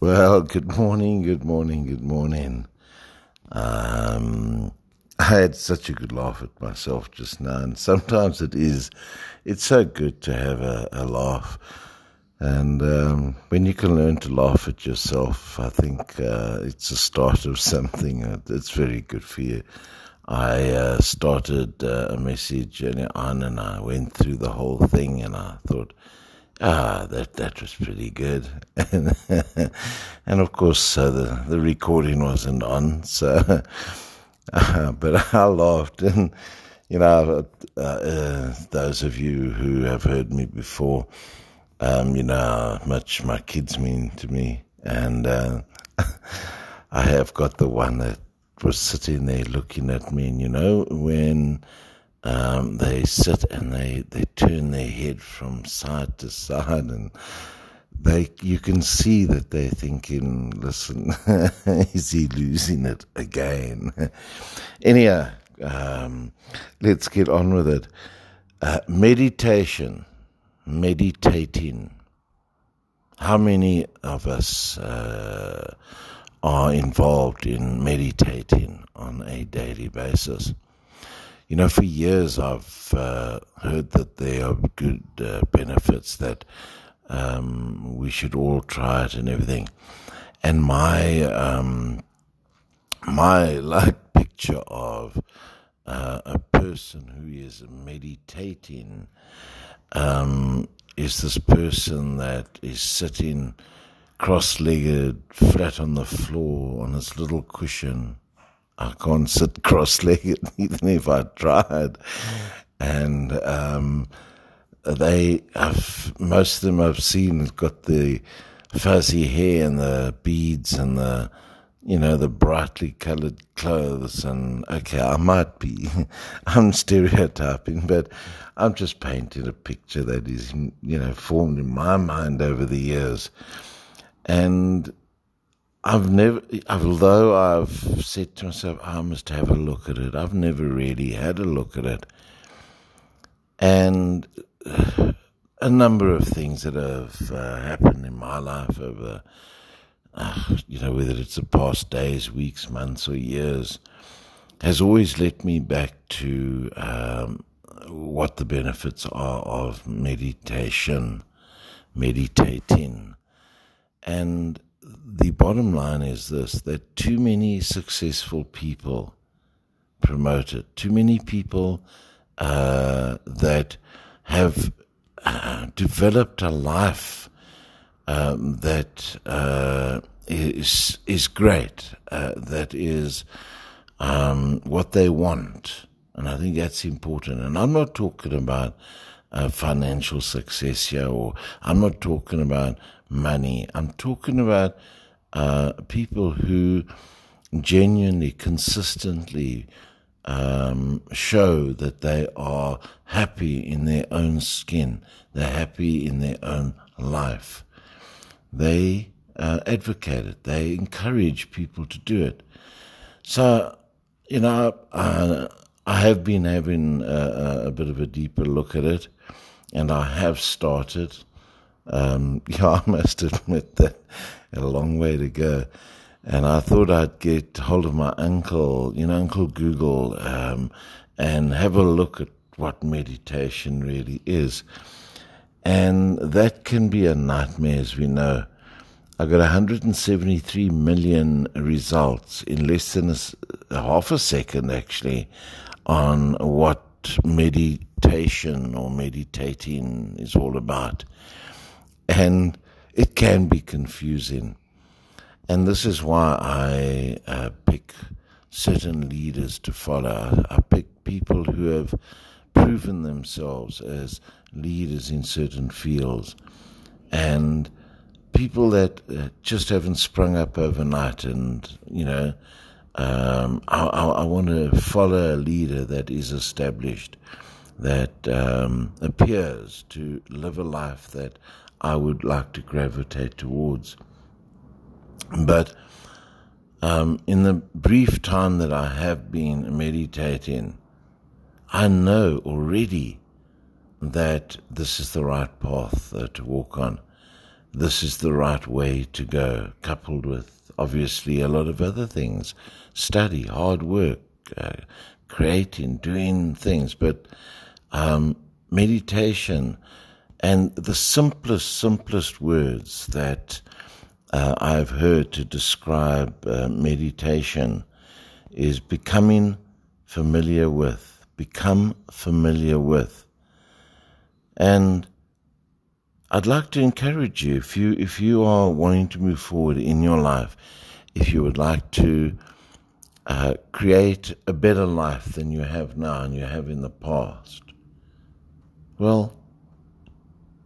Well, good morning, good morning, good morning. Um, I had such a good laugh at myself just now, and sometimes it is, it's so good to have a, a laugh. And um, when you can learn to laugh at yourself, I think uh, it's a start of something. It's very good for you. I uh, started uh, a message on, and I went through the whole thing, and I thought, ah, that that was pretty good, and, and of course uh, the the recording wasn't on, so uh, but I laughed, and you know, uh, uh, those of you who have heard me before, um, you know how much my kids mean to me, and uh, I have got the one that was sitting there looking at me, and you know when um, they sit and they, they turn their head from side to side and they you can see that they're thinking, listen, is he losing it again? Anyhow, um, let's get on with it. Uh, meditation, meditating. How many of us uh, are involved in meditating on a daily basis? You know, for years I've uh, heard that there are good uh, benefits that um, we should all try it and everything. And my um, my like picture of uh, a person who is meditating um, is this person that is sitting cross-legged, flat on the floor on his little cushion. I can't sit cross-legged even if I tried, and um, they have most of them I've seen have got the fuzzy hair and the beads and the you know the brightly colored clothes and okay I might be I'm stereotyping but I'm just painting a picture that is you know formed in my mind over the years. And I've never although I've said to myself I must have a look at it I've never really had a look at it and a number of things that have uh, happened in my life over, uh, you know, whether it's the past days, weeks, months, or years, has always led me back to um, what the benefits are of meditation, meditating. And the bottom line is this that too many successful people promote it, too many people uh, that have uh, developed a life um, that uh, is is great, uh, that is um, what they want, and I think that's important. And I'm not talking about uh, financial success here, or I'm not talking about money. I'm talking about uh, people who genuinely, consistently um, show that they are happy in their own skin, they're happy in their own life. They uh, advocate it, they encourage people to do it. So, you know, uh, I have been having a, a, bit of a deeper look at it, and I have started. Um, yeah, I must admit that a long way to go and I thought I'd get hold of my uncle, you know, Uncle Google, um, and have a look at what meditation really is. And that can be a nightmare, as we know. I got 173 million results in less than a, half a second, actually, on what meditation or meditating is all about. And it can be confusing. And this is why I uh, pick certain leaders to follow. I pick people who have proven themselves as leaders in certain fields and people that uh, just haven't sprung up overnight. And, you know, um, I, I, I, want to follow a leader that is established, that um, appears to live a life that I would like to gravitate towards. But um, in the brief time that I have been meditating, I know already that this is the right path uh, to walk on. this is the right way to go, coupled with obviously a lot of other things study, hard work, uh, creating, doing things, but um, meditation and the simplest, simplest words that uh, I've heard to describe uh, meditation is becoming familiar with, become familiar with. And I'd like to encourage you if you if you are wanting to move forward in your life, if you would like to uh, create a better life than you have now and you have in the past. Well,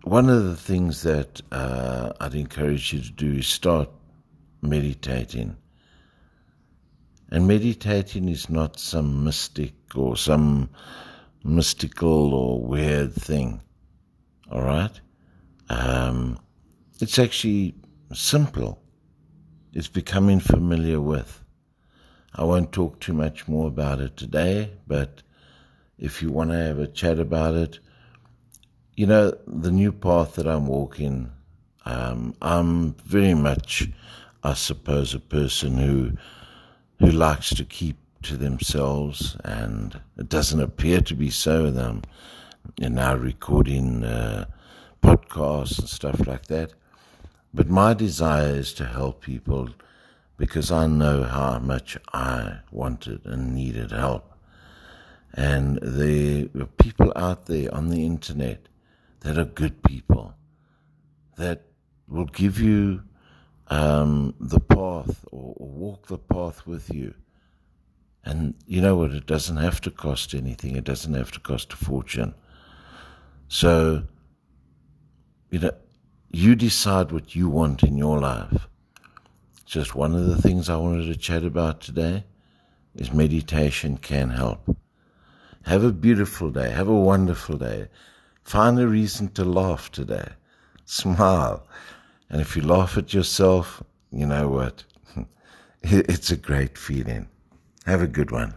one of the things that uh, I'd encourage you to do is start meditating. And meditating is not some mystic or some mystical or weird thing. All right? Um, it's actually simple. It's becoming familiar with. I won't talk too much more about it today, but if you want to have a chat about it, you know, the new path that I'm walking, um, I'm very much, I suppose, a person who who likes to keep to themselves, and it doesn't appear to be so. Them, you now recording uh, podcasts and stuff like that. But my desire is to help people because I know how much I wanted and needed help. And there are people out there on the internet that are good people that will give you um, the path or, or walk the path with you. And you know what? It doesn't have to cost anything. It doesn't have to cost a fortune. So, you know, you decide what you want in your life. Just one of the things I wanted to chat about today is meditation can help. Have a beautiful day. Have a wonderful day. Find a reason to laugh today. Smile. And if you laugh at yourself, you know what? It's a great feeling. Have a good one.